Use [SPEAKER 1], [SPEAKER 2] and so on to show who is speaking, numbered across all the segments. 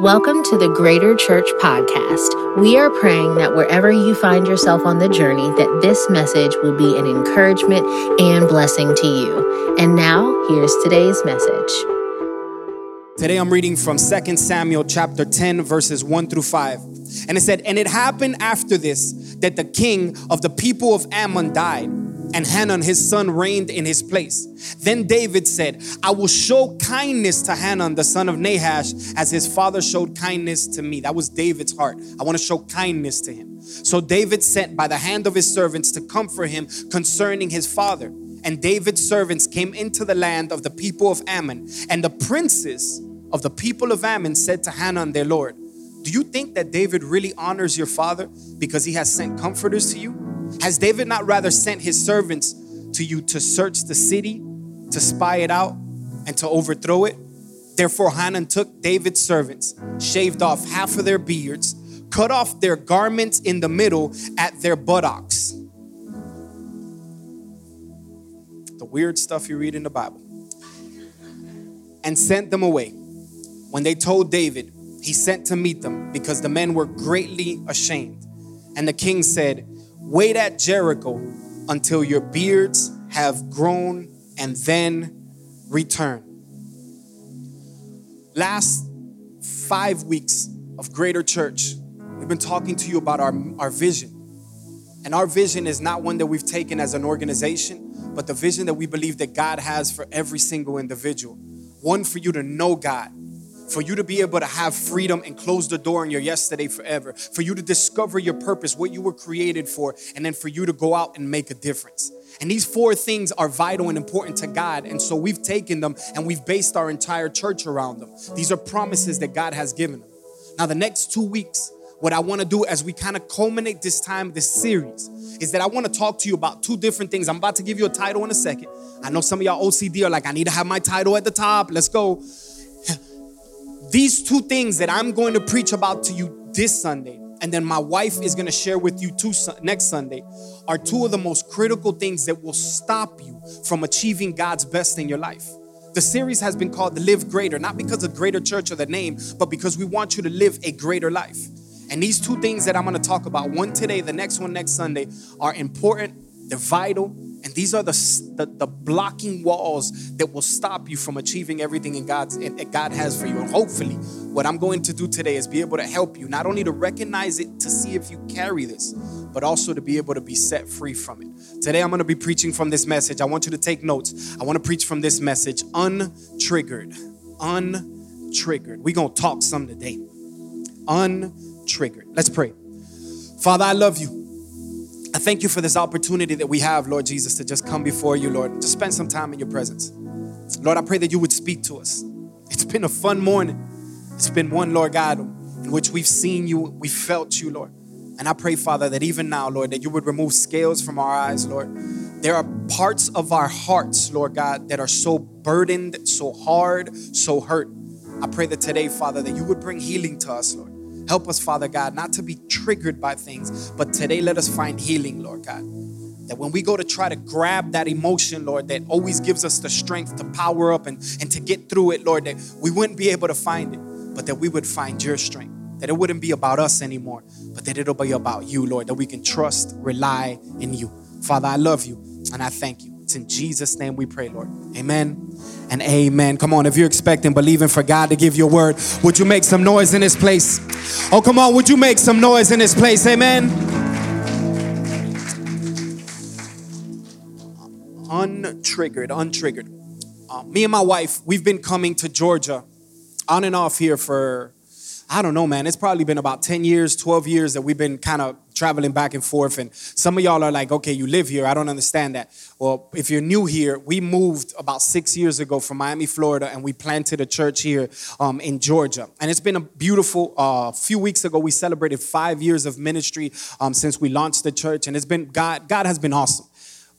[SPEAKER 1] Welcome to the Greater Church Podcast. We are praying that wherever you find yourself on the journey, that this message will be an encouragement and blessing to you. And now, here's today's message.
[SPEAKER 2] Today I'm reading from 2 Samuel chapter 10, verses 1 through 5. And it said, And it happened after this that the king of the people of Ammon died and Hanun his son reigned in his place. Then David said, I will show kindness to Hanun the son of Nahash as his father showed kindness to me. That was David's heart. I want to show kindness to him. So David sent by the hand of his servants to comfort him concerning his father. And David's servants came into the land of the people of Ammon. And the princes of the people of Ammon said to Hanun their lord, Do you think that David really honors your father because he has sent comforters to you? Has David not rather sent his servants to you to search the city, to spy it out, and to overthrow it? Therefore, Hanun took David's servants, shaved off half of their beards, cut off their garments in the middle at their buttocks. The weird stuff you read in the Bible. And sent them away. When they told David, he sent to meet them because the men were greatly ashamed. And the king said, Wait at Jericho until your beards have grown and then return. Last five weeks of Greater Church, we've been talking to you about our, our vision. And our vision is not one that we've taken as an organization, but the vision that we believe that God has for every single individual. One for you to know God, for you to be able to have freedom and close the door on your yesterday forever, for you to discover your purpose, what you were created for, and then for you to go out and make a difference. And these four things are vital and important to God. And so we've taken them and we've based our entire church around them. These are promises that God has given them. Now, the next two weeks, what I want to do as we kind of culminate this time, this series, is that I want to talk to you about two different things. I'm about to give you a title in a second. I know some of y'all OCD are like, I need to have my title at the top. Let's go. These two things that I'm going to preach about to you this Sunday, and then my wife is going to share with you two, next Sunday, are two of the most critical things that will stop you from achieving God's best in your life. The series has been called Live Greater, not because of Greater Church or the name, but because we want you to live a greater life. And these two things that I'm going to talk about, one today, the next one next Sunday, are important, they're vital, and these are the, the, the, blocking walls that will stop you from achieving everything in God's that God has for you. And hopefully, what I'm going to do today is be able to help you not only to recognize it to see if you carry this, but also to be able to be set free from it. Today, I'm going to be preaching from this message. I want you to take notes. I want to preach from this message, untriggered. Untriggered. We're going to talk some today. Untriggered. Let's pray. Father, I love you. I thank you for this opportunity that we have, Lord Jesus, to just come before you, Lord, to spend some time in your presence. Lord, I pray that you would speak to us. It's been a fun morning. It's been one, Lord God, in which we've seen you, we felt you, Lord. And I pray, Father, that even now, Lord, that you would remove scales from our eyes, Lord. There are parts of our hearts, Lord God, that are so burdened, so hard, so hurt. I pray that today, Father, that you would bring healing to us, Lord. Help us, Father God, not to be triggered by things, but today let us find healing, Lord God. That when we go to try to grab that emotion, Lord, that always gives us the strength to power up and, and to get through it, Lord, that we wouldn't be able to find it, but that we would find your strength. That it wouldn't be about us anymore, but that it'll be about you, Lord, that we can trust, rely in you. Father, I love you and I thank you. It's in Jesus' name we pray, Lord. Amen and amen. Come on, if you're expecting, believing for God to give you a word, would you make some noise in this place? Oh, come on, would you make some noise in this place? Amen. Untriggered, untriggered. Uh, me and my wife, we've been coming to Georgia on and off here for I don't know, man. It's probably been about 10 years, 12 years that we've been kind of traveling back and forth. And some of y'all are like, okay, you live here. I don't understand that. Well, if you're new here, we moved about six years ago from Miami, Florida, and we planted a church here um, in Georgia. And it's been a beautiful, uh, few weeks ago, we celebrated five years of ministry um, since we launched the church. And it's been, God, God has been awesome.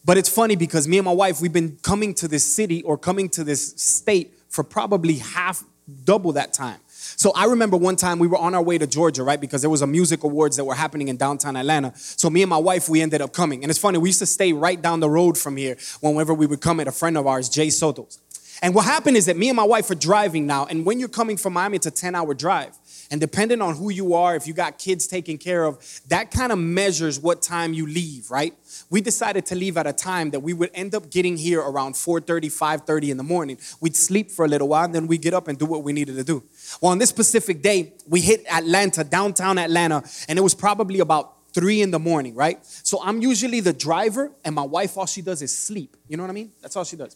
[SPEAKER 2] But it's funny because me and my wife, we've been coming to this city or coming to this state for probably half, double that time. So I remember one time we were on our way to Georgia, right? Because there was a music awards that were happening in downtown Atlanta. So me and my wife, we ended up coming. And it's funny, we used to stay right down the road from here whenever we would come at a friend of ours, Jay Soto's. And what happened is that me and my wife are driving now, and when you're coming from Miami, it's a 10 hour drive. And depending on who you are, if you got kids taken care of, that kind of measures what time you leave, right? We decided to leave at a time that we would end up getting here around 4:30, 5:30 in the morning. We'd sleep for a little while, and then we get up and do what we needed to do. Well, on this specific day, we hit Atlanta, downtown Atlanta, and it was probably about three in the morning, right? So I'm usually the driver, and my wife, all she does is sleep. You know what I mean? That's all she does.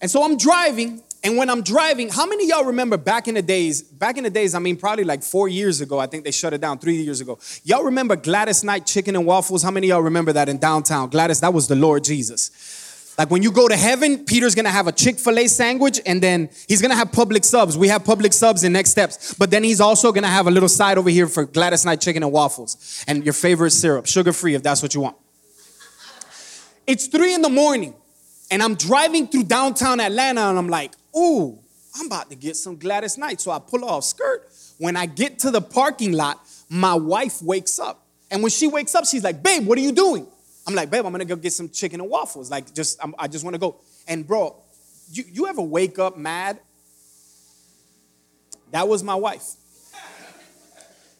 [SPEAKER 2] And so I'm driving, and when I'm driving, how many y'all remember back in the days? Back in the days, I mean, probably like four years ago, I think they shut it down three years ago. Y'all remember Gladys Knight Chicken and Waffles? How many y'all remember that in downtown? Gladys, that was the Lord Jesus. Like when you go to heaven, Peter's gonna have a Chick fil A sandwich and then he's gonna have Publix subs. We have Publix subs in next steps. But then he's also gonna have a little side over here for Gladys Knight Chicken and Waffles and your favorite syrup, sugar free if that's what you want. It's three in the morning and I'm driving through downtown Atlanta and I'm like, ooh, I'm about to get some Gladys Knight. So I pull off skirt. When I get to the parking lot, my wife wakes up. And when she wakes up, she's like, babe, what are you doing? I'm like, babe, I'm gonna go get some chicken and waffles. Like, just, I'm, i just wanna go. And bro, you, you ever wake up mad? That was my wife.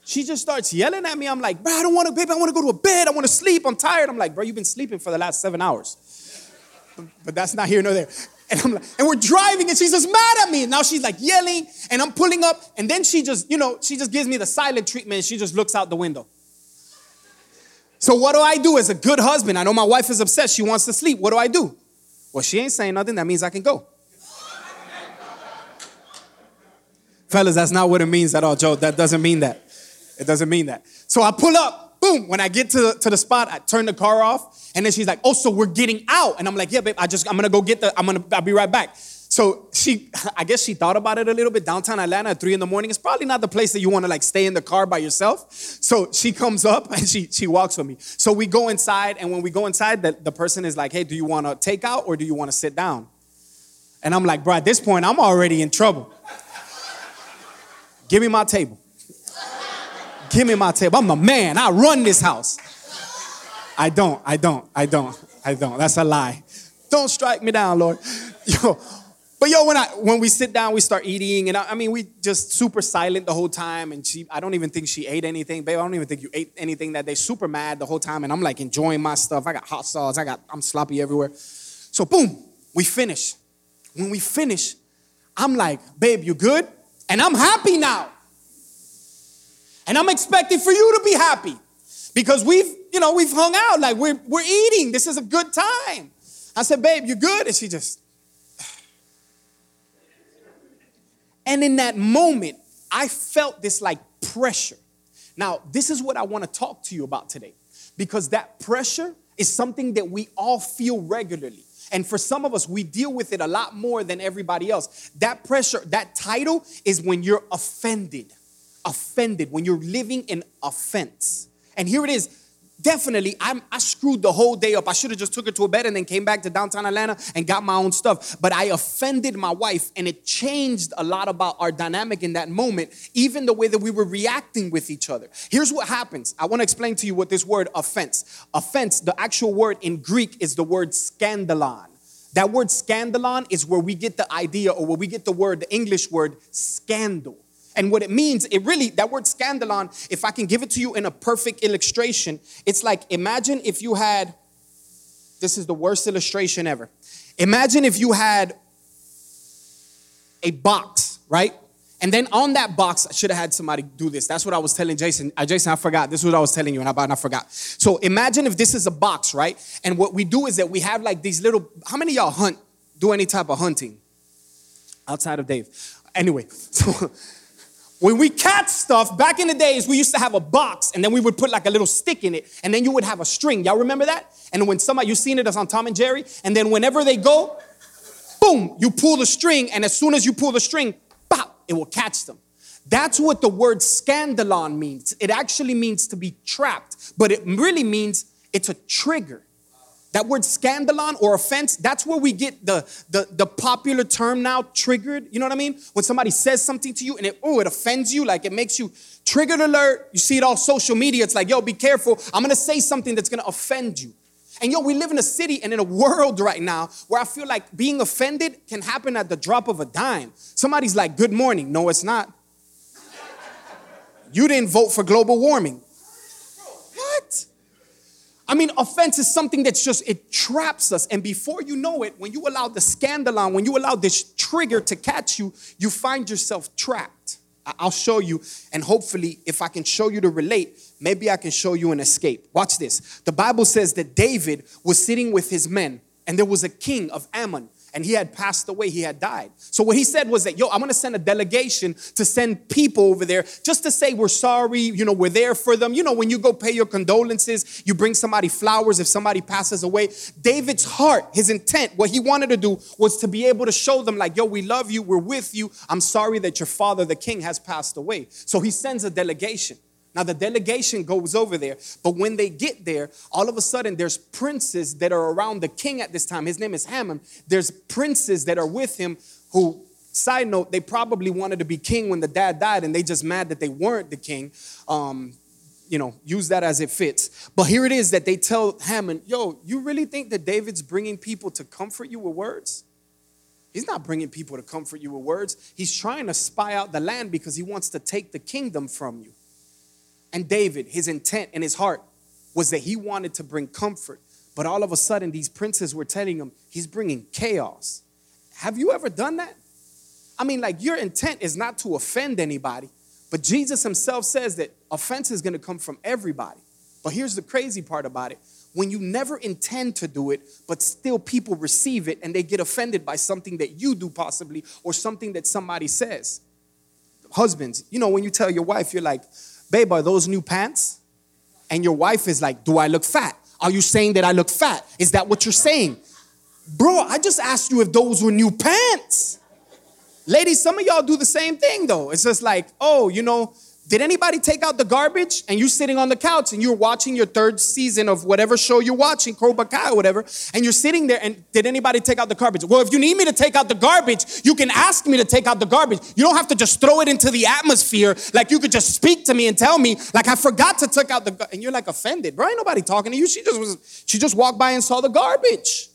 [SPEAKER 2] She just starts yelling at me. I'm like, bro, I don't wanna, babe, I wanna go to a bed. I wanna sleep. I'm tired. I'm like, bro, you've been sleeping for the last seven hours. But, but that's not here nor there. And I'm like, and we're driving, and she's just mad at me. And now she's like yelling, and I'm pulling up, and then she just, you know, she just gives me the silent treatment. she just looks out the window. So what do I do as a good husband? I know my wife is upset. She wants to sleep. What do I do? Well, she ain't saying nothing. That means I can go. Fellas, that's not what it means at all, Joe. That doesn't mean that. It doesn't mean that. So I pull up. Boom. When I get to to the spot, I turn the car off. And then she's like, oh, so we're getting out. And I'm like, yeah, babe, I just, I'm to go get the, I'm to, I'll be right back. So she, I guess she thought about it a little bit. Downtown Atlanta at three in the morning It's probably not the place that you want to like stay in the car by yourself. So she comes up and she she walks with me. So we go inside, and when we go inside, the, the person is like, "Hey, do you want to take out or do you want to sit down?" And I'm like, "Bro, at this point, I'm already in trouble. Give me my table. Give me my table. I'm a man. I run this house. I don't. I don't. I don't. I don't. That's a lie. Don't strike me down, Lord. Yo, but yo, when I when we sit down, we start eating, and I, I, mean, we just super silent the whole time. And she, I don't even think she ate anything, babe. I don't even think you ate anything that day. Super mad the whole time, and I'm like enjoying my stuff. I got hot sauce. I got I'm sloppy everywhere. So boom, we finish. When we finish, I'm like, babe, you good? And I'm happy now. And I'm expecting for you to be happy because we've, you know, we've hung out. Like we're we're eating. This is a good time. I said, babe, you good? And she just And in that moment, I felt this like pressure. Now, this is what I want to talk to you about today because that pressure is something that we all feel regularly. And for some of us, we deal with it a lot more than everybody else. That pressure, that title is when you're offended. Offended, when you're living in offense. And here it is. Definitely I'm, i screwed the whole day up. I should have just took her to a bed and then came back to downtown atlanta and got my own stuff. But i offended my wife and it changed a lot about our dynamic in that moment even the way that we were reacting with each other. Here's what happens. I want to explain to you what this word offense. Offense the actual word in greek is the word scandalon. That word scandalon is where we get the idea or where we get the word the english word scandal and what it means, it really, that word scandalon, if I can give it to you in a perfect illustration, it's like imagine if you had, this is the worst illustration ever. Imagine if you had a box, right? And then on that box, I should have had somebody do this. That's what I was telling Jason. Uh, Jason, I forgot. This is what I was telling you, and I, and I forgot. So imagine if this is a box, right? And what we do is that we have like these little. How many y'all hunt? Do any type of hunting outside of Dave? Anyway, so when we catch stuff, back in the days, we used to have a box and then we would put like a little stick in it and then you would have a string. Y'all remember that? And when somebody, you've seen it as on Tom and Jerry, and then whenever they go, boom, you pull the string and as soon as you pull the string, pop, it will catch them. That's what the word scandalon means. It actually means to be trapped, but it really means it's a trigger. That word scandalon or offense, that's where we get the, the, the popular term now, triggered. You know what I mean? When somebody says something to you and it, oh, it offends you, like it makes you triggered alert. You see it all social media. It's like, yo, be careful. I'm gonna say something that's gonna offend you. And yo, we live in a city and in a world right now where I feel like being offended can happen at the drop of a dime. Somebody's like, Good morning. No, it's not. You didn't vote for global warming. I mean, offense is something that's just, it traps us. And before you know it, when you allow the scandalon, when you allow this trigger to catch you, you find yourself trapped. I'll show you, and hopefully, if I can show you to relate, maybe I can show you an escape. Watch this. The Bible says that David was sitting with his men, and there was a king of Ammon and he had passed away, he had died. So what he said was that, yo, I'm gonna send a delegation to send people over there just to say we're sorry, you know, we're there for them. You know, when you go pay your condolences, you bring somebody flowers if somebody passes away. David's heart, his intent, what he wanted to do was to be able to show them, like, yo, we love you, we're with you. I'm sorry that your father, the king, has passed away. So he sends a delegation. Now, the delegation goes over there, but when they get there, all of a sudden there's princes that are around the king at this time. His name is Haman. There's princes that are with him who, side note, they probably wanted to be king when the dad died and they just mad that they weren't the king. Um, you know, use that as it fits. But here it is that they tell Haman, yo, you really think that David's bringing people to comfort you with words? He's not bringing people to comfort you with words. He's trying to spy out the land because he wants to take the kingdom from you. And David, his intent and his heart was that he wanted to bring comfort. But all of a sudden, these princes were telling him he's bringing chaos. Have you ever done that? I mean, like, your intent is not to offend anybody, but Jesus himself says that offense is gonna come from everybody. But here's the crazy part about it when you never intend to do it, but still people receive it and they get offended by something that you do, possibly, or something that somebody says. Husbands, you know, when you tell your wife, you're like, babe, are those new pants? And your wife is like, do I look fat? Are you saying that I look fat? Is that what you're saying? Bro, I just asked you if those were new pants. Ladies, some of y'all do the same thing though. It's just like, oh, you know, did anybody take out the garbage? And you're sitting on the couch and you're watching your third season of whatever show you're watching, Cobra Kai or whatever, and you're sitting there and did anybody take out the garbage? Well, if you need me to take out the garbage, you can ask me to take out the garbage. You don't have to just throw it into the atmosphere like you could just speak to me and tell me like I forgot to take out the and you're like offended, bro. Ain't nobody talking to you. She just was she just walked by and saw the garbage.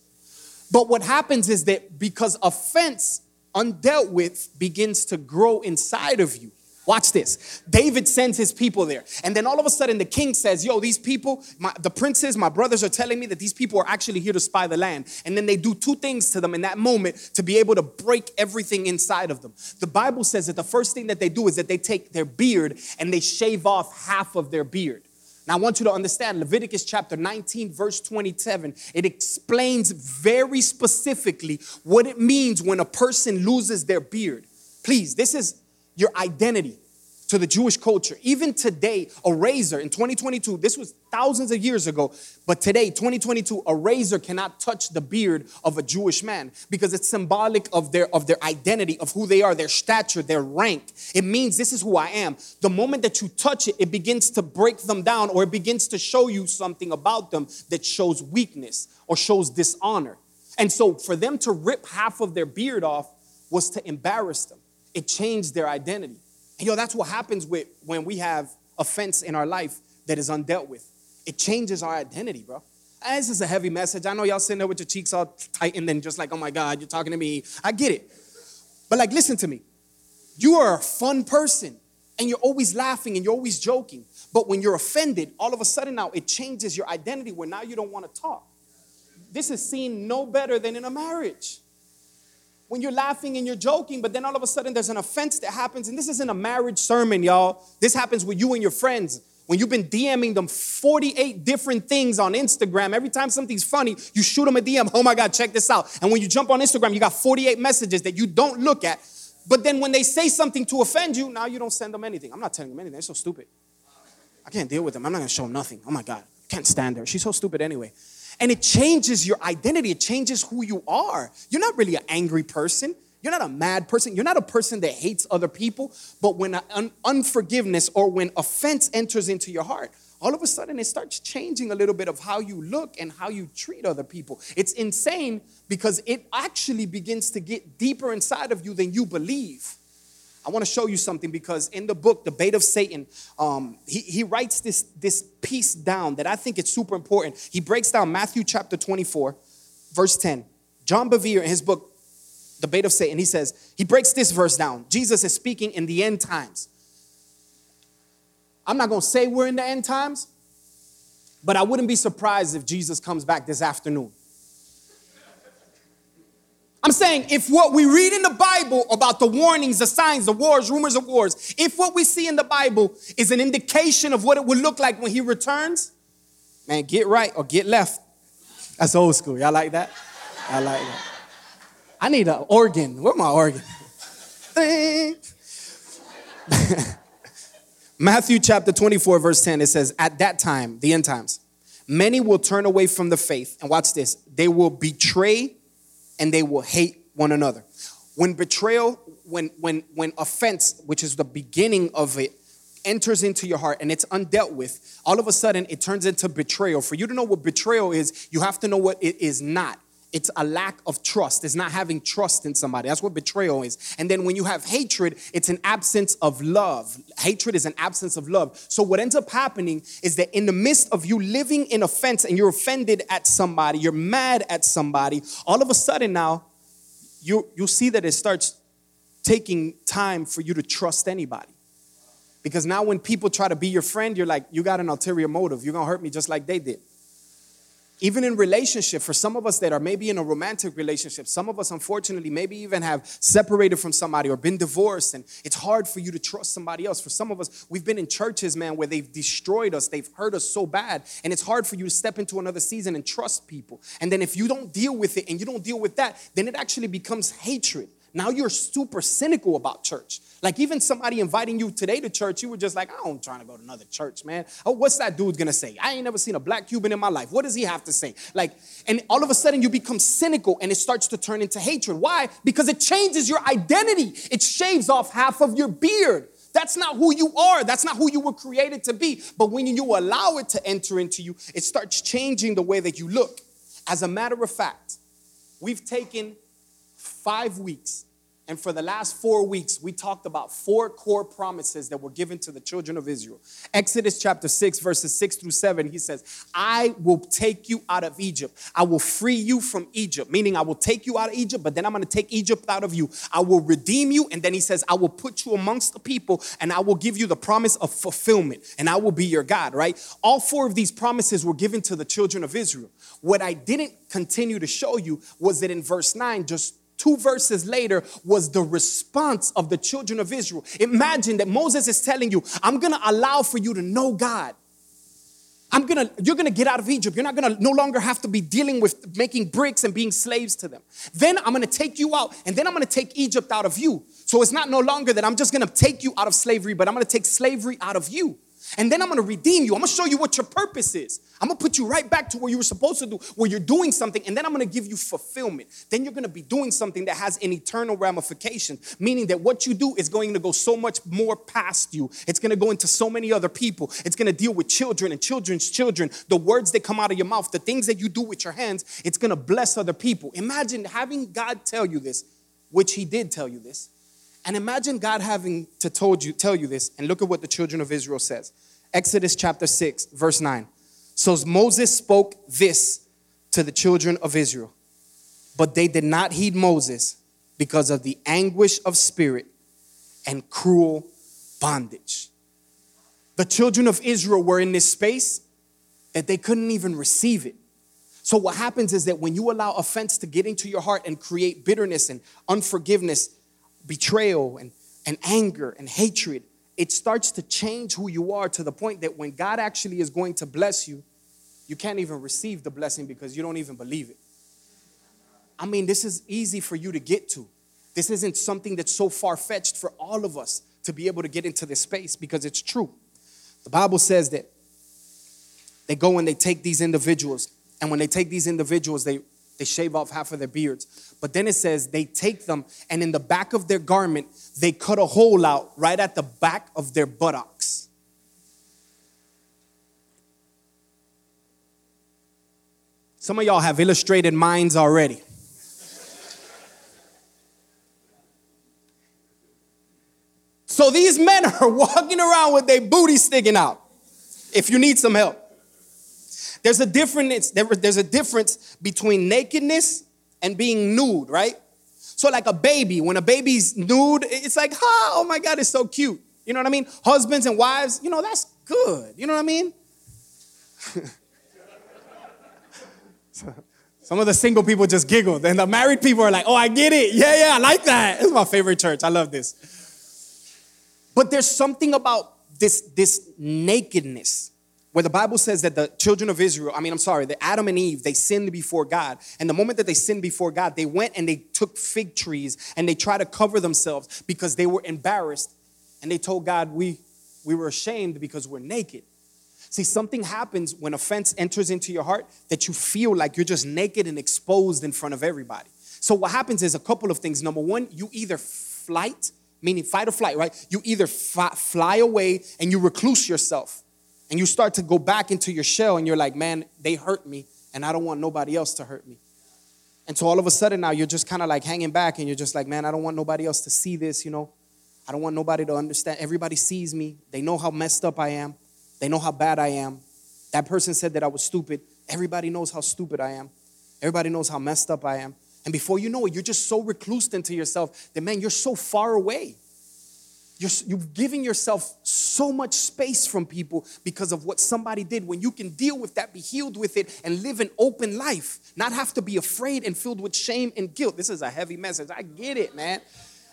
[SPEAKER 2] But what happens is that because offense undealt with begins to grow inside of you Watch this. David sends his people there. And then all of a sudden, the king says, Yo, these people, my, the princes, my brothers are telling me that these people are actually here to spy the land. And then they do two things to them in that moment to be able to break everything inside of them. The Bible says that the first thing that they do is that they take their beard and they shave off half of their beard. Now, I want you to understand Leviticus chapter 19, verse 27. It explains very specifically what it means when a person loses their beard. Please, this is your identity to the Jewish culture. Even today, a razor in 2022, this was thousands of years ago, but today, 2022, a razor cannot touch the beard of a Jewish man because it's symbolic of their of their identity, of who they are, their stature, their rank. It means this is who I am. The moment that you touch it, it begins to break them down or it begins to show you something about them that shows weakness or shows dishonor. And so for them to rip half of their beard off was to embarrass them it changed their identity. And yo, that's what happens with when we have offense in our life that is undealt with. It changes our identity, bro. And this is a heavy message. I know y'all sitting there with your cheeks all tight and then just like, oh my God, you're talking to me. I get it. But like, listen to me. You are a fun person and you're always laughing and you're always joking. But when you're offended, all of a sudden now it changes your identity where now you don't want to talk. This is seen no better than in a marriage when you're laughing and you're joking, but then all of a sudden there's an offense that happens. And this isn't a marriage sermon, y'all. This happens with you and your friends. When you've been DMing them 48 different things on Instagram, every time something's funny, you shoot them a DM. Oh my God, check this out. And when you jump on Instagram, you got 48 messages that you don't look at. But then when they say something to offend you, now you don't send them anything. I'm not telling them anything. They're so stupid. I can't deal with them. I'm not gonna show them nothing. Oh my God, can't stand her. She's so stupid anyway and it changes your identity. It changes who you are. You're not really an angry person. You're not a mad person. You're not a person that hates other people. But when un- unforgiveness or when offense enters into your heart, all of a sudden it starts changing a little bit of how you look and how you treat other people. It's insane because it actually begins to get deeper inside of you than you believe. I want to show you something because in the book, The Bait of Satan, um, he, he writes this, this piece down that I think it's super important. He breaks down Matthew chapter 24, verse 10. John Bevere, in his book, The Bait of Satan, he says, he breaks this verse down. Jesus is speaking in the end times. I'm not going to say we're in the end times, but I wouldn't be surprised if Jesus comes back this afternoon. I'm saying if what we read in the Bible about the warnings, the signs, the wars, rumors of wars, if what we see in the Bible is an indication of what it would look like when he returns, man, get right or get left. That's old school. Y'all like that? I like that. I need an organ. Where my organ? Matthew chapter 24, verse 10, it says, At that time, the end times, many will turn away from the faith. And watch this, they will betray and they will hate one another. When betrayal, when when when offense, which is the beginning of it, enters into your heart and it's undealt with, all of a sudden it turns into betrayal. For you to know what betrayal is, you have to know what it is not. It's a lack of trust. It's not having trust in somebody. That's what betrayal is. And then when you have hatred, it's an absence of love. Hatred is an absence of love. So what ends up happening is that in the midst of you living in offense and you're offended at somebody, you're mad at somebody, all of a sudden now you you see that it starts taking time for you to trust anybody. Because now when people try to be your friend, you're like, you got an ulterior motive. You're gonna hurt me just like they did even in relationship for some of us that are maybe in a romantic relationship some of us unfortunately maybe even have separated from somebody or been divorced and it's hard for you to trust somebody else. For some of us we've been in churches man where they've destroyed us they've hurt us so bad and it's hard for you to step into another season and trust people. And then if you don't deal with it and you don't deal with that then it actually becomes hatred now you're super cynical about church. Like even somebody inviting you today to church, you were just like, I don't trying to go to another church, man. Oh, what's that dude gonna say? I ain't never seen a black Cuban in my life. What does he have to say? Like, and all of a sudden you become cynical and it starts to turn into hatred. Why? Because it changes your identity. It shaves off half of your beard. That's not who you are. That's not who you were created to be. But when you allow it to enter into you, it starts changing the way that you look. As a matter of fact, we've taken five weeks. And for the last four weeks, we talked about four core promises that were given to the children of Israel. Exodus chapter 6, verses 6 through 7, he says, I will take you out of Egypt. I will free you from Egypt, meaning I will take you out of Egypt, but then I'm going to take Egypt out of you. I will redeem you. And then he says, I will put you amongst the people and I will give you the promise of fulfillment and I will be your God, right? All four of these promises were given to the children of Israel. What I didn't continue to show you was that in verse 9, just two verses later was the response of the children of Israel. Imagine that Moses is telling you, I'm gonna allow for you to know God. I'm gonna, you're gonna get out of Egypt. You're not gonna no longer have to be dealing with making bricks and being slaves to them. Then I'm gonna take you out, and then I'm gonna take Egypt out of you. So it's not no longer that I'm just gonna take you out of slavery, but I'm gonna take slavery out of you. And then I'm gonna redeem you. I'm gonna show you what your purpose is. I'm gonna put you right back to where you were supposed to do, where you're doing something, and then I'm gonna give you fulfillment. Then you're gonna be doing something that has an eternal ramification, meaning that what you do is going to go so much more past you. It's gonna go into so many other people. It's gonna deal with children and children's children. The words that come out of your mouth, the things that you do with your hands, it's gonna bless other people. Imagine having God tell you this, which He did tell you this. And imagine God having to told you, tell you this, and look at what the children of Israel says. Exodus chapter 6, verse 9. So Moses spoke this to the children of Israel, but they did not heed Moses because of the anguish of spirit and cruel bondage. The children of Israel were in this space that they couldn't even receive it. So, what happens is that when you allow offense to get into your heart and create bitterness and unforgiveness, betrayal and, and anger and hatred, it starts to change who you are to the point that when God actually is going to bless you, you can't even receive the blessing because you don't even believe it. I mean, this is easy for you to get to. This isn't something that's so far fetched for all of us to be able to get into this space because it's true. The Bible says that they go and they take these individuals, and when they take these individuals, they they shave off half of their beards. But then it says they take them and in the back of their garment, they cut a hole out right at the back of their buttocks. Some of y'all have illustrated minds already. So these men are walking around with their booty sticking out. If you need some help. There's a difference, there's a difference between nakedness and being nude, right? So, like a baby, when a baby's nude, it's like, oh, oh my God, it's so cute. You know what I mean? Husbands and wives, you know, that's good. You know what I mean? Some of the single people just giggled, and the married people are like, oh, I get it. Yeah, yeah, I like that. Is my favorite church. I love this. But there's something about this, this nakedness where the Bible says that the children of Israel, I mean, I'm sorry, the Adam and Eve, they sinned before God. And the moment that they sinned before God, they went and they took fig trees and they tried to cover themselves because they were embarrassed. And they told God, we, we were ashamed because we're naked. See, something happens when offense enters into your heart that you feel like you're just naked and exposed in front of everybody. So, what happens is a couple of things. Number one, you either flight, meaning fight or flight, right? You either fly away and you recluse yourself and you start to go back into your shell and you're like, man, they hurt me and I don't want nobody else to hurt me. And so all of a sudden now you're just kind of like hanging back and you're just like, man, I don't want nobody else to see this, you know. I don't want nobody to understand. Everybody sees me. They know how messed up I am. They know how bad I am. That person said that I was stupid. Everybody knows how stupid I am. Everybody knows how messed up I am. And before you know it, you're just so reclused into yourself that, man, you're so far away. You're, you've given yourself so much space from people because of what somebody did. When you can deal with that, be healed with it, and live an open life, not have to be afraid and filled with shame and guilt. This is a heavy message. I get it, man.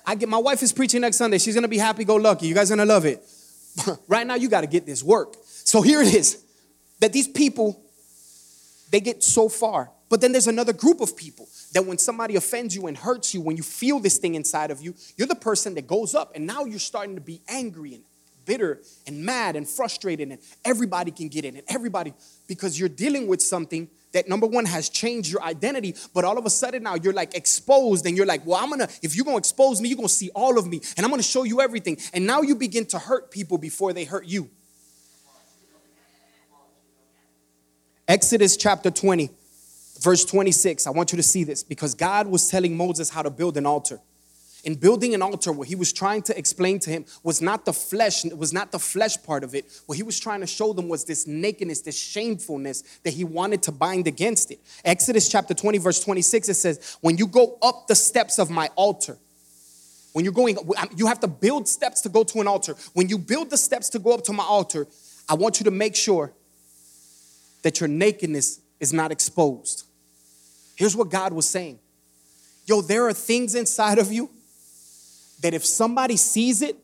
[SPEAKER 2] I get my wife is preaching next Sunday. She's gonna be happy go lucky. You guys gonna love it. right now, you gotta get this work. So here it is that these people, they get so far. But then there's another group of people that when somebody offends you and hurts you, when you feel this thing inside of you, you're the person that goes up and now you're starting to be angry and bitter and mad and frustrated and everybody can get in and everybody because you're dealing with something that number one has changed your identity but all of a sudden now you're like exposed and you're like well i'm gonna if you're gonna expose me you're gonna see all of me and i'm gonna show you everything. And now you begin to hurt people before they hurt you. Exodus chapter 20 verse 26. I want you to see this because God was telling Moses how to build an altar. In building an altar, what he was trying to explain to him was not the flesh, it was not the flesh part of it. What he was trying to show them was this nakedness, this shamefulness that he wanted to bind against it. Exodus chapter 20, verse 26, it says, When you go up the steps of my altar, when you're going, um, you have to build steps to go to an altar. When you build the steps to go up to my altar, I want you to make sure that your nakedness is not exposed. Here's what God was saying Yo, there are things inside of you that if somebody sees it,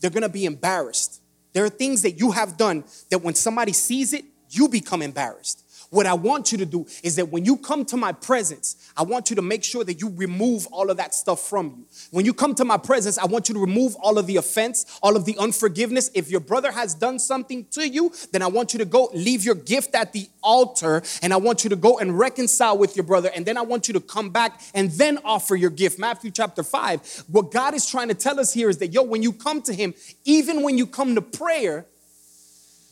[SPEAKER 2] they're gonna be embarrassed. There are things that you have done that when somebody sees it, you become embarrassed. What I want you to do is that when you come to my presence, I want you to make sure that you remove all of that stuff from you. When you come to my presence, I want you to remove all of the offense, all of the unforgiveness. If your brother has done something to you, then I want you to go leave your gift at the altar and I want you to go and reconcile with your brother. And then I want you to come back and then offer your gift. Matthew chapter 5. What God is trying to tell us here is that, yo, when you come to Him, even when you come to prayer,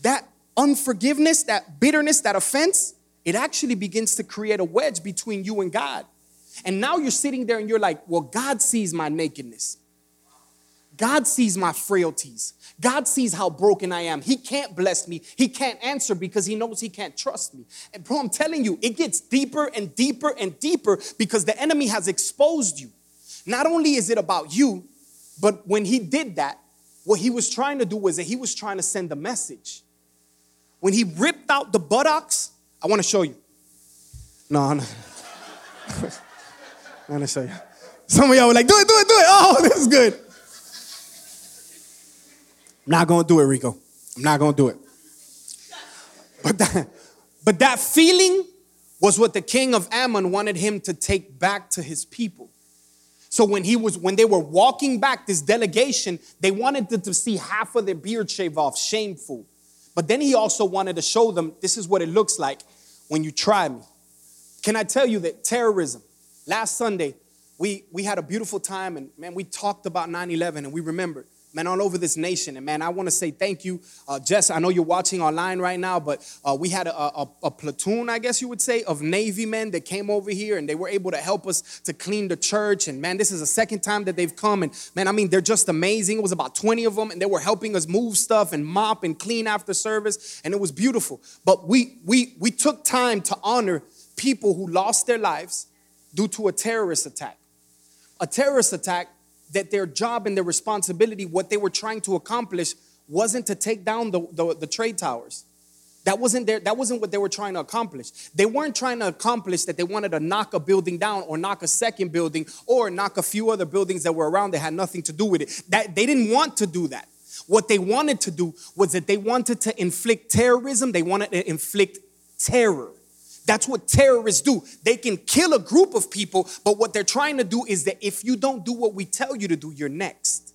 [SPEAKER 2] that unforgiveness, that bitterness, that offense, it actually begins to create a wedge between you and God. And now you're sitting there and you're like, well, God sees my nakedness. God sees my frailties. God sees how broken I am. He can't bless me. He can't answer because he knows he can't trust me. And bro, I'm telling you, it gets deeper and deeper and deeper because the enemy has exposed you. Not only is it about you, but when he did that, what he was trying to do was that he was trying to send a message. When he ripped out the buttocks, I want to show you. No, no. I'm gonna show you. Some of y'all were like, do it, do it, do it. Oh, this is good. I'm not gonna do it, Rico. I'm not gonna do it. But that, but that feeling was what the king of Ammon wanted him to take back to his people. So when he was when they were walking back this delegation, they wanted to, to see half of their beard shave off, shameful. But then he also wanted to show them this is what it looks like when you try me. Can I tell you that terrorism, last Sunday, we, we had a beautiful time and man, we talked about 9 11 and we remembered man, all over this nation. And man, I want to say thank you, uh, Jess. I know you're watching online right now, but uh, we had a, a, a, platoon, I guess you would say, of Navy men that came over here and they were able to help us to clean the church. And man, this is the second time that they've come. And man, I mean, they're just amazing. It was about 20 of them, and they were helping us move stuff and mop and clean after service, and it was beautiful. But we we we took time to honor people who lost their lives due to a terrorist attack. A terrorist attack that their job and their responsibility, what they were trying to accomplish, wasn't to take down the, the, the trade towers. That wasn't their, that wasn't what they were trying to accomplish. They weren't trying to accomplish that they wanted to knock a building down or knock a second building or knock a few other buildings that were around that had nothing to do with it. That they didn't want to do that. What they wanted to do was that they wanted to inflict terrorism, they wanted to inflict terror. That's what terrorists do. They can kill a group of people, but what they're trying to do is that if you don't do what we tell you to do, you're next.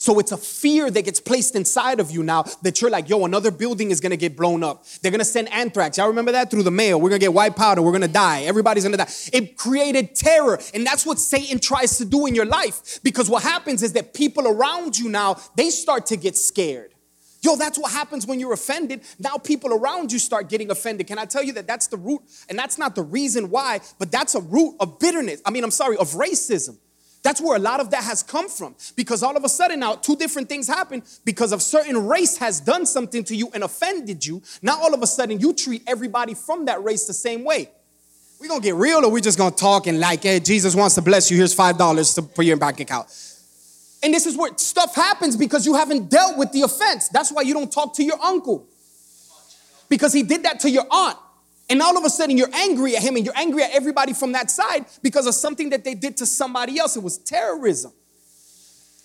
[SPEAKER 2] So it's a fear that gets placed inside of you now that you're like, yo, another building is gonna get blown up. They're gonna send anthrax. Y'all remember that through the mail? We're gonna get white powder. We're gonna die. Everybody's gonna die. It created terror. And that's what Satan tries to do in your life. Because what happens is that people around you now, they start to get scared. Yo, that's what happens when you're offended. Now people around you start getting offended. Can I tell you that that's the root? And that's not the reason why, but that's a root of bitterness. I mean, I'm sorry, of racism. That's where a lot of that has come from. Because all of a sudden now, two different things happen because of certain race has done something to you and offended you. Now all of a sudden you treat everybody from that race the same way. We're gonna get real or we just gonna talk and like, hey, Jesus wants to bless you. Here's five dollars to, for your bank account. And this is where stuff happens because you haven't dealt with the offense. That's why you don't talk to your uncle. Because he did that to your aunt. And all of a sudden you're angry at him and you're angry at everybody from that side because of something that they did to somebody else. It was terrorism.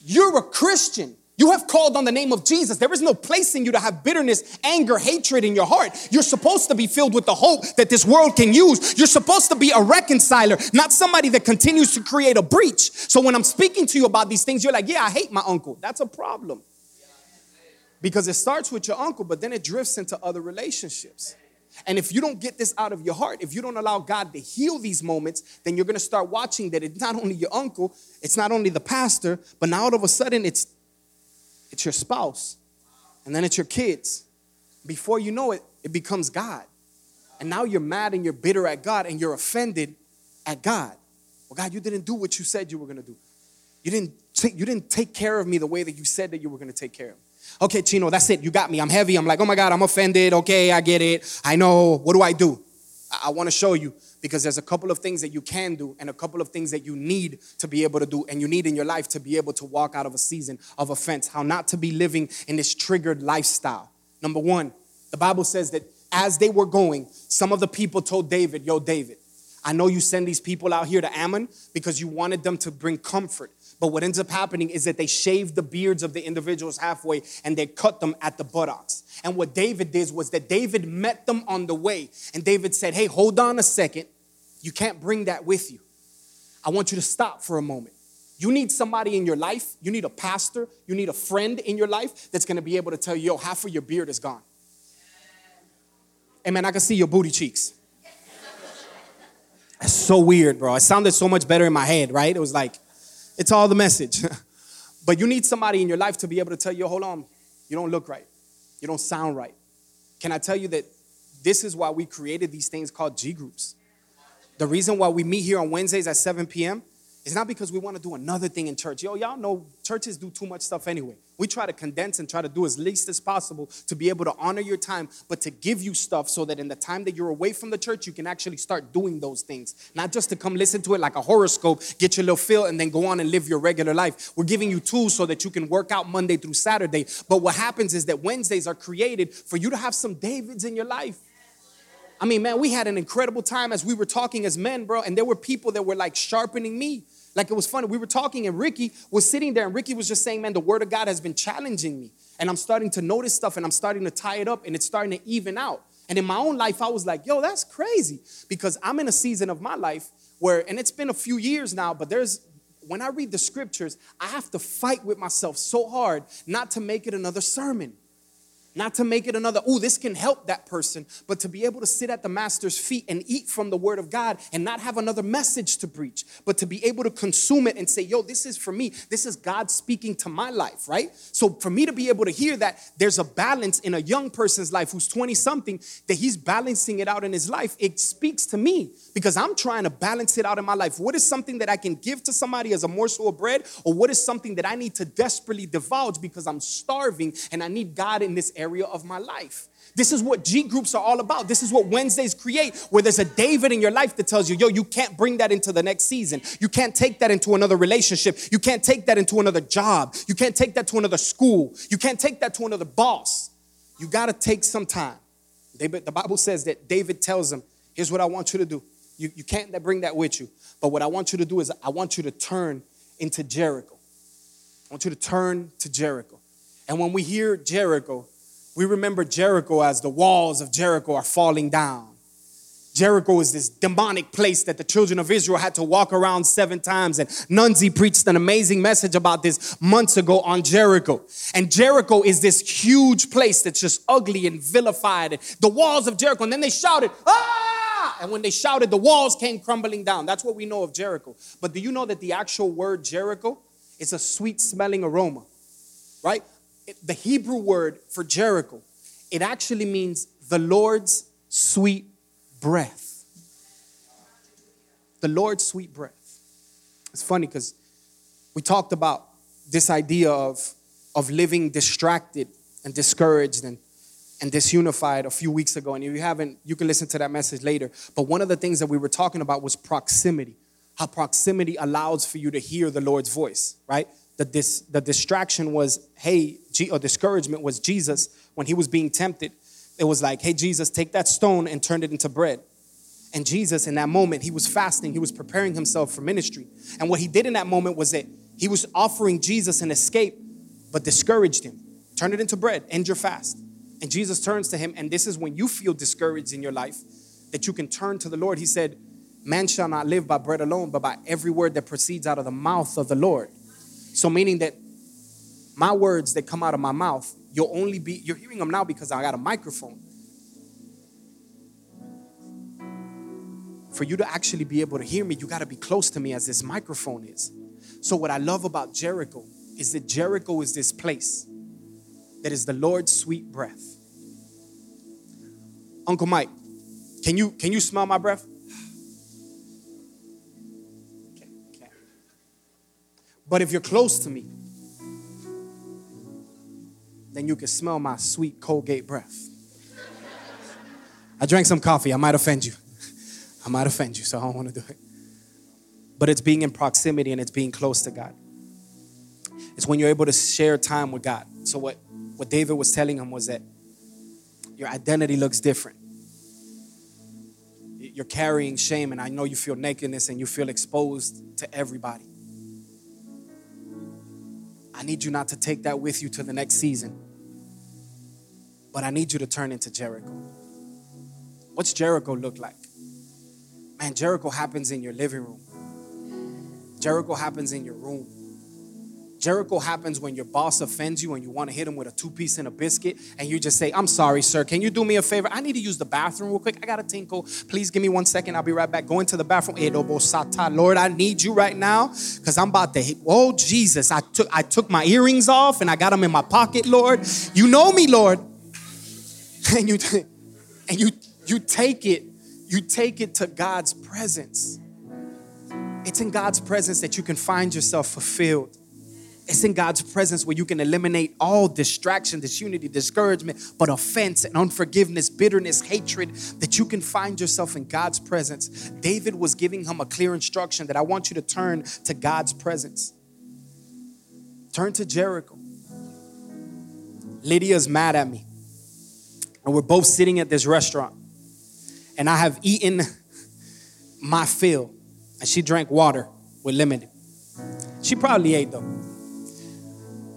[SPEAKER 2] You're a Christian. You have called on the name of Jesus. There is no place in you to have bitterness, anger, hatred in your heart. You're supposed to be filled with the hope that this world can use. You're supposed to be a reconciler, not somebody that continues to create a breach. So when I'm speaking to you about these things, you're like, yeah, I hate my uncle. That's a problem. Because it starts with your uncle, but then it drifts into other relationships. And if you don't get this out of your heart, if you don't allow God to heal these moments, then you're gonna start watching that it's not only your uncle, it's not only the pastor, but now all of a sudden it's it's your spouse, and then it's your kids. Before you know it, it becomes God. And now you're mad and you're bitter at God and you're offended at God. Well, God, you didn't do what you said you were gonna do. You didn't take, you didn't take care of me the way that you said that you were gonna take care of me. Okay, Chino, that's it. You got me. I'm heavy. I'm like, oh my God, I'm offended. Okay, I get it. I know. What do I do? I, I want to show you because there's a couple of things that you can do and a couple of things that you need to be able to do and you need in your life to be able to walk out of a season of offense. How not to be living in this triggered lifestyle. Number one, the Bible says that as they were going, some of the people told David, Yo, David, I know you send these people out here to Ammon because you wanted them to bring comfort. But what ends up happening is that they shave the beards of the individuals halfway and they cut them at the buttocks. And what David did was that David met them on the way. And David said, Hey, hold on a second. You can't bring that with you. I want you to stop for a moment. You need somebody in your life, you need a pastor, you need a friend in your life that's gonna be able to tell you, yo, half of your beard is gone. Hey man, I can see your booty cheeks. That's so weird, bro. It sounded so much better in my head, right? It was like, it's all the message. but you need somebody in your life to be able to tell you, hold on, you don't look right. You don't sound right. Can I tell you that this is why we created these things called G groups? The reason why we meet here on Wednesdays at 7 p.m. is not because we want to do another thing in church. Yo, y'all know churches do too much stuff anyway. We try to condense and try to do as least as possible to be able to honor your time, but to give you stuff so that in the time that you're away from the church, you can actually start doing those things. Not just to come listen to it like a horoscope, get your little feel, and then go on and live your regular life. We're giving you tools so that you can work out Monday through Saturday. But what happens is that Wednesdays are created for you to have some Davids in your life. I mean, man, we had an incredible time as we were talking as men, bro, and there were people that were like sharpening me. Like it was funny. We were talking, and Ricky was sitting there, and Ricky was just saying, Man, the word of God has been challenging me. And I'm starting to notice stuff, and I'm starting to tie it up, and it's starting to even out. And in my own life, I was like, Yo, that's crazy. Because I'm in a season of my life where, and it's been a few years now, but there's, when I read the scriptures, I have to fight with myself so hard not to make it another sermon. Not to make it another, oh, this can help that person, but to be able to sit at the master's feet and eat from the word of God and not have another message to preach, but to be able to consume it and say, yo, this is for me. This is God speaking to my life, right? So for me to be able to hear that there's a balance in a young person's life who's 20 something, that he's balancing it out in his life, it speaks to me because I'm trying to balance it out in my life. What is something that I can give to somebody as a morsel of bread, or what is something that I need to desperately divulge because I'm starving and I need God in this area? Area of my life. This is what G groups are all about. This is what Wednesdays create, where there's a David in your life that tells you, yo, you can't bring that into the next season. You can't take that into another relationship. You can't take that into another job. You can't take that to another school. You can't take that to another boss. You got to take some time. David, the Bible says that David tells him, here's what I want you to do. You, you can't bring that with you. But what I want you to do is I want you to turn into Jericho. I want you to turn to Jericho. And when we hear Jericho, we remember Jericho as the walls of Jericho are falling down. Jericho is this demonic place that the children of Israel had to walk around seven times. And Nunzi preached an amazing message about this months ago on Jericho. And Jericho is this huge place that's just ugly and vilified. And The walls of Jericho. And then they shouted, ah! And when they shouted, the walls came crumbling down. That's what we know of Jericho. But do you know that the actual word Jericho is a sweet smelling aroma? Right? The Hebrew word for Jericho, it actually means the Lord's sweet breath. The Lord's sweet breath. It's funny because we talked about this idea of, of living distracted and discouraged and, and disunified a few weeks ago. And if you haven't, you can listen to that message later. But one of the things that we were talking about was proximity. How proximity allows for you to hear the Lord's voice, right? The, dis, the distraction was, hey, G, or discouragement was Jesus when he was being tempted. It was like, hey, Jesus, take that stone and turn it into bread. And Jesus, in that moment, he was fasting, he was preparing himself for ministry. And what he did in that moment was that he was offering Jesus an escape, but discouraged him. Turn it into bread, end your fast. And Jesus turns to him, and this is when you feel discouraged in your life that you can turn to the Lord. He said, Man shall not live by bread alone, but by every word that proceeds out of the mouth of the Lord. So meaning that my words that come out of my mouth, you'll only be you're hearing them now because I got a microphone. For you to actually be able to hear me, you got to be close to me as this microphone is. So what I love about Jericho is that Jericho is this place that is the Lord's sweet breath. Uncle Mike, can you can you smell my breath? But if you're close to me, then you can smell my sweet Colgate breath. I drank some coffee. I might offend you. I might offend you, so I don't want to do it. But it's being in proximity and it's being close to God. It's when you're able to share time with God. So what, what David was telling him was that your identity looks different. You're carrying shame, and I know you feel nakedness and you feel exposed to everybody. I need you not to take that with you to the next season. But I need you to turn into Jericho. What's Jericho look like? Man, Jericho happens in your living room. Jericho happens in your room. Jericho happens when your boss offends you and you want to hit him with a two piece and a biscuit, and you just say, I'm sorry, sir. Can you do me a favor? I need to use the bathroom real quick. I got a tinkle. Please give me one second. I'll be right back. Go into the bathroom. Eh, Lord, I need you right now because I'm about to hit. Oh, Jesus. I took, I took my earrings off and I got them in my pocket, Lord. You know me, Lord. And you, and you, you take it, you take it to God's presence. It's in God's presence that you can find yourself fulfilled. It's in God's presence where you can eliminate all distraction, disunity, discouragement, but offense and unforgiveness, bitterness, hatred, that you can find yourself in God's presence. David was giving him a clear instruction that I want you to turn to God's presence. Turn to Jericho. Lydia's mad at me. And we're both sitting at this restaurant. And I have eaten my fill. And she drank water with lemon. She probably ate though.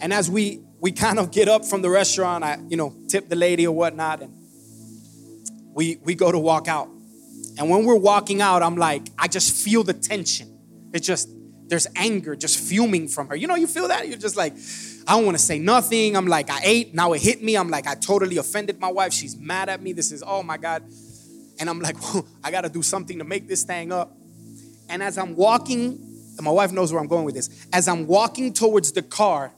[SPEAKER 2] And as we we kind of get up from the restaurant, I you know tip the lady or whatnot, and we we go to walk out. And when we're walking out, I'm like, I just feel the tension. It's just there's anger just fuming from her. You know, you feel that? You're just like, I don't want to say nothing. I'm like, I ate, now it hit me. I'm like, I totally offended my wife. She's mad at me. This is, oh my God. And I'm like, I got to do something to make this thing up. And as I'm walking, my wife knows where I'm going with this, as I'm walking towards the car,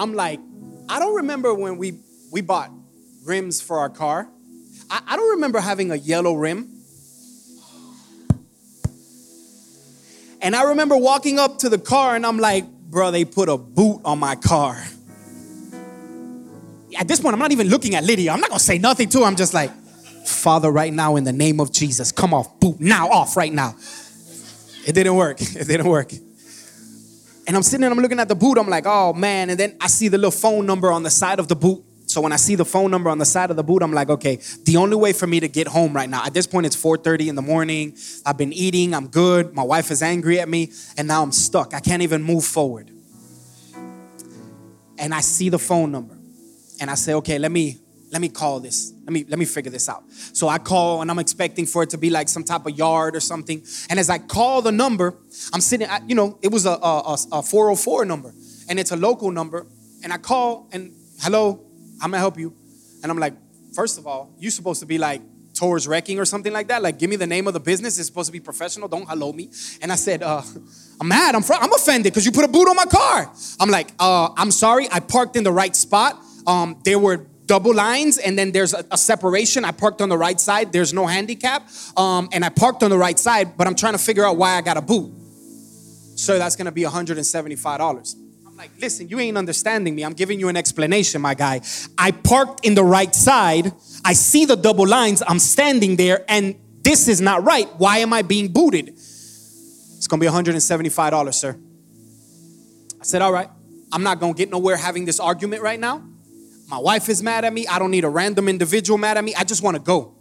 [SPEAKER 2] I'm like, I don't remember when we, we bought rims for our car. I, I don't remember having a yellow rim. And I remember walking up to the car and I'm like, bro, they put a boot on my car. At this point, I'm not even looking at Lydia. I'm not gonna say nothing to her. I'm just like, Father, right now, in the name of Jesus, come off, boot now, off right now. It didn't work. It didn't work. And I'm sitting there, I'm looking at the boot. I'm like, oh man. And then I see the little phone number on the side of the boot. So when I see the phone number on the side of the boot, I'm like, okay, the only way for me to get home right now. At this point, it's 4:30 in the morning. I've been eating. I'm good. My wife is angry at me, and now I'm stuck. I can't even move forward. And I see the phone number, and I say, okay, let me let me call this. Let me let me figure this out. So I call, and I'm expecting for it to be like some type of yard or something. And as I call the number, I'm sitting. At, you know, it was a, a, a 404 number, and it's a local number. And I call, and hello, I'm gonna help you. And I'm like, first of all, you're supposed to be like towards wrecking or something like that. Like, give me the name of the business. It's supposed to be professional. Don't hello me. And I said, uh, I'm mad. I'm, fr- I'm offended because you put a boot on my car. I'm like, uh, I'm sorry. I parked in the right spot. Um, there were double lines and then there's a, a, separation. I parked on the right side. There's no handicap. Um, and I parked on the right side, but I'm trying to figure out why I got a boot. So that's to be $175 I'm like, listen, you ain't understanding me. I'm giving you an explanation, my guy. I parked in the right side. I see the double lines. I'm standing there, and this is not right. Why am I being booted? It's gonna be $175, sir. I said, all right. I'm not gonna get nowhere having this argument right now. My wife is mad at me. I don't need a random individual mad at me. I just wanna go.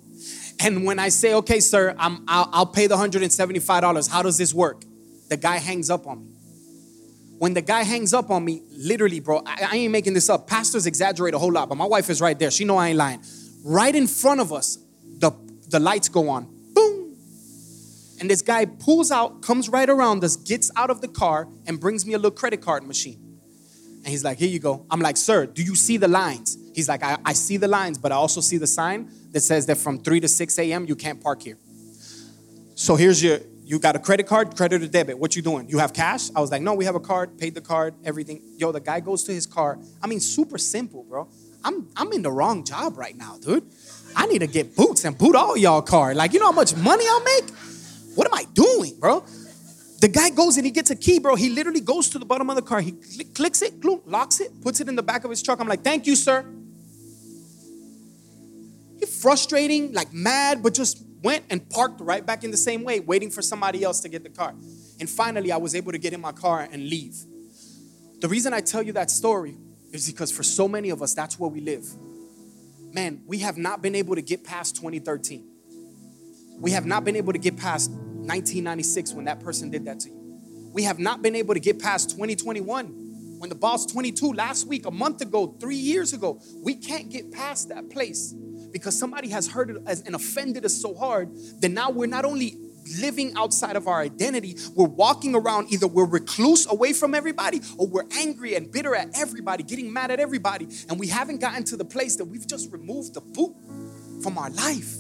[SPEAKER 2] And when I say, okay, sir, I'm, I'll, I'll pay the $175, how does this work? The guy hangs up on me. When the guy hangs up on me, literally, bro, I, I ain't making this up. Pastors exaggerate a whole lot, but my wife is right there. She know I ain't lying. Right in front of us, the, the lights go on. Boom. And this guy pulls out, comes right around us, gets out of the car, and brings me a little credit card machine. And he's like, Here you go. I'm like, Sir, do you see the lines? He's like, I, I see the lines, but I also see the sign that says that from 3 to 6 a.m., you can't park here. So here's your you got a credit card, credit or debit. What you doing? You have cash? I was like, no, we have a card, paid the card, everything. Yo, the guy goes to his car. I mean, super simple, bro. I'm I'm in the wrong job right now, dude. I need to get boots and boot all y'all car. Like, you know how much money I'll make? What am I doing, bro? The guy goes and he gets a key, bro. He literally goes to the bottom of the car. He cl- clicks it, locks it, puts it in the back of his truck. I'm like, thank you, sir. He frustrating, like mad, but just went and parked right back in the same way, waiting for somebody else to get the car. And finally, I was able to get in my car and leave. The reason I tell you that story is because for so many of us, that's where we live. Man, we have not been able to get past 2013. We have not been able to get past 1996 when that person did that to you. We have not been able to get past 2021 when the boss 22 last week, a month ago, three years ago. We can't get past that place because somebody has hurt us and offended us so hard that now we're not only living outside of our identity, we're walking around either we're recluse away from everybody or we're angry and bitter at everybody, getting mad at everybody, and we haven't gotten to the place that we've just removed the boot from our life.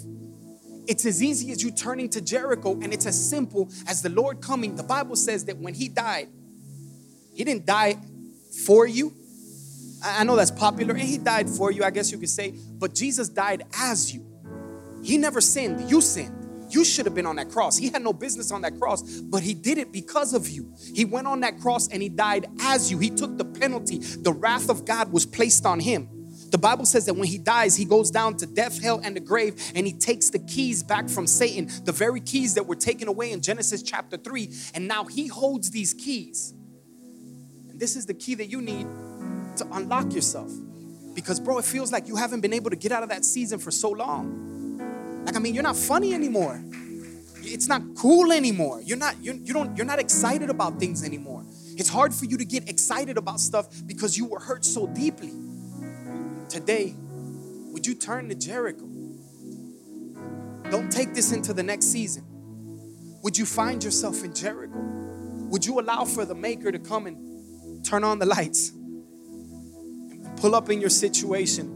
[SPEAKER 2] It's as easy as you turning to Jericho, and it's as simple as the Lord coming. The Bible says that when He died, He didn't die for you, I know that's popular, and He died for you, I guess you could say, but Jesus died as you. He never sinned, you sinned. You should have been on that cross. He had no business on that cross, but He did it because of you. He went on that cross and He died as you. He took the penalty. The wrath of God was placed on Him. The Bible says that when he dies, he goes down to death, hell, and the grave, and he takes the keys back from Satan, the very keys that were taken away in Genesis chapter 3. And now he holds these keys. And this is the key that you need to unlock yourself. Because, bro, it feels like you haven't been able to get out of that season for so long. Like, I mean, you're not funny anymore. It's not cool anymore. You're not, you, you don't, you're not excited about things anymore. It's hard for you to get excited about stuff because you were hurt so deeply. Today, would you turn to Jericho? Don't take this into the next season. Would you find yourself in Jericho? Would you allow for the maker to come and turn on the lights, pull up in your situation,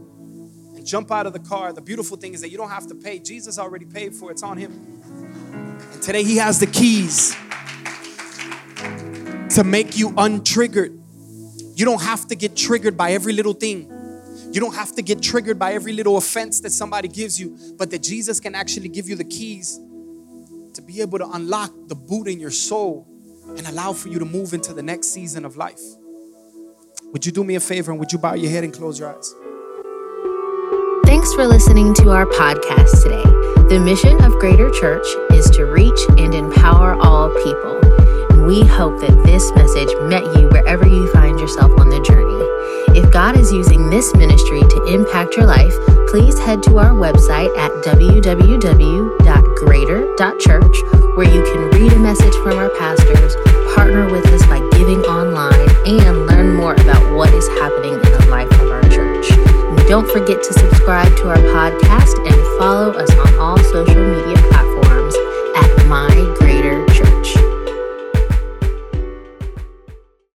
[SPEAKER 2] and jump out of the car. The beautiful thing is that you don't have to pay. Jesus already paid for it, it's on Him. And today He has the keys to make you untriggered. You don't have to get triggered by every little thing. You don't have to get triggered by every little offense that somebody gives you, but that Jesus can actually give you the keys to be able to unlock the boot in your soul and allow for you to move into the next season of life. Would you do me a favor and would you bow your head and close your eyes?
[SPEAKER 1] Thanks for listening to our podcast today. The mission of Greater Church is to reach and empower all people. We hope that this message met you wherever you find yourself on the journey. If God is using this ministry to impact your life, please head to our website at www.greater.church where you can read a message from our pastors, partner with us by giving online, and learn more about what is happening in the life of our church. And don't forget to subscribe to our podcast and follow us on all social media platforms at My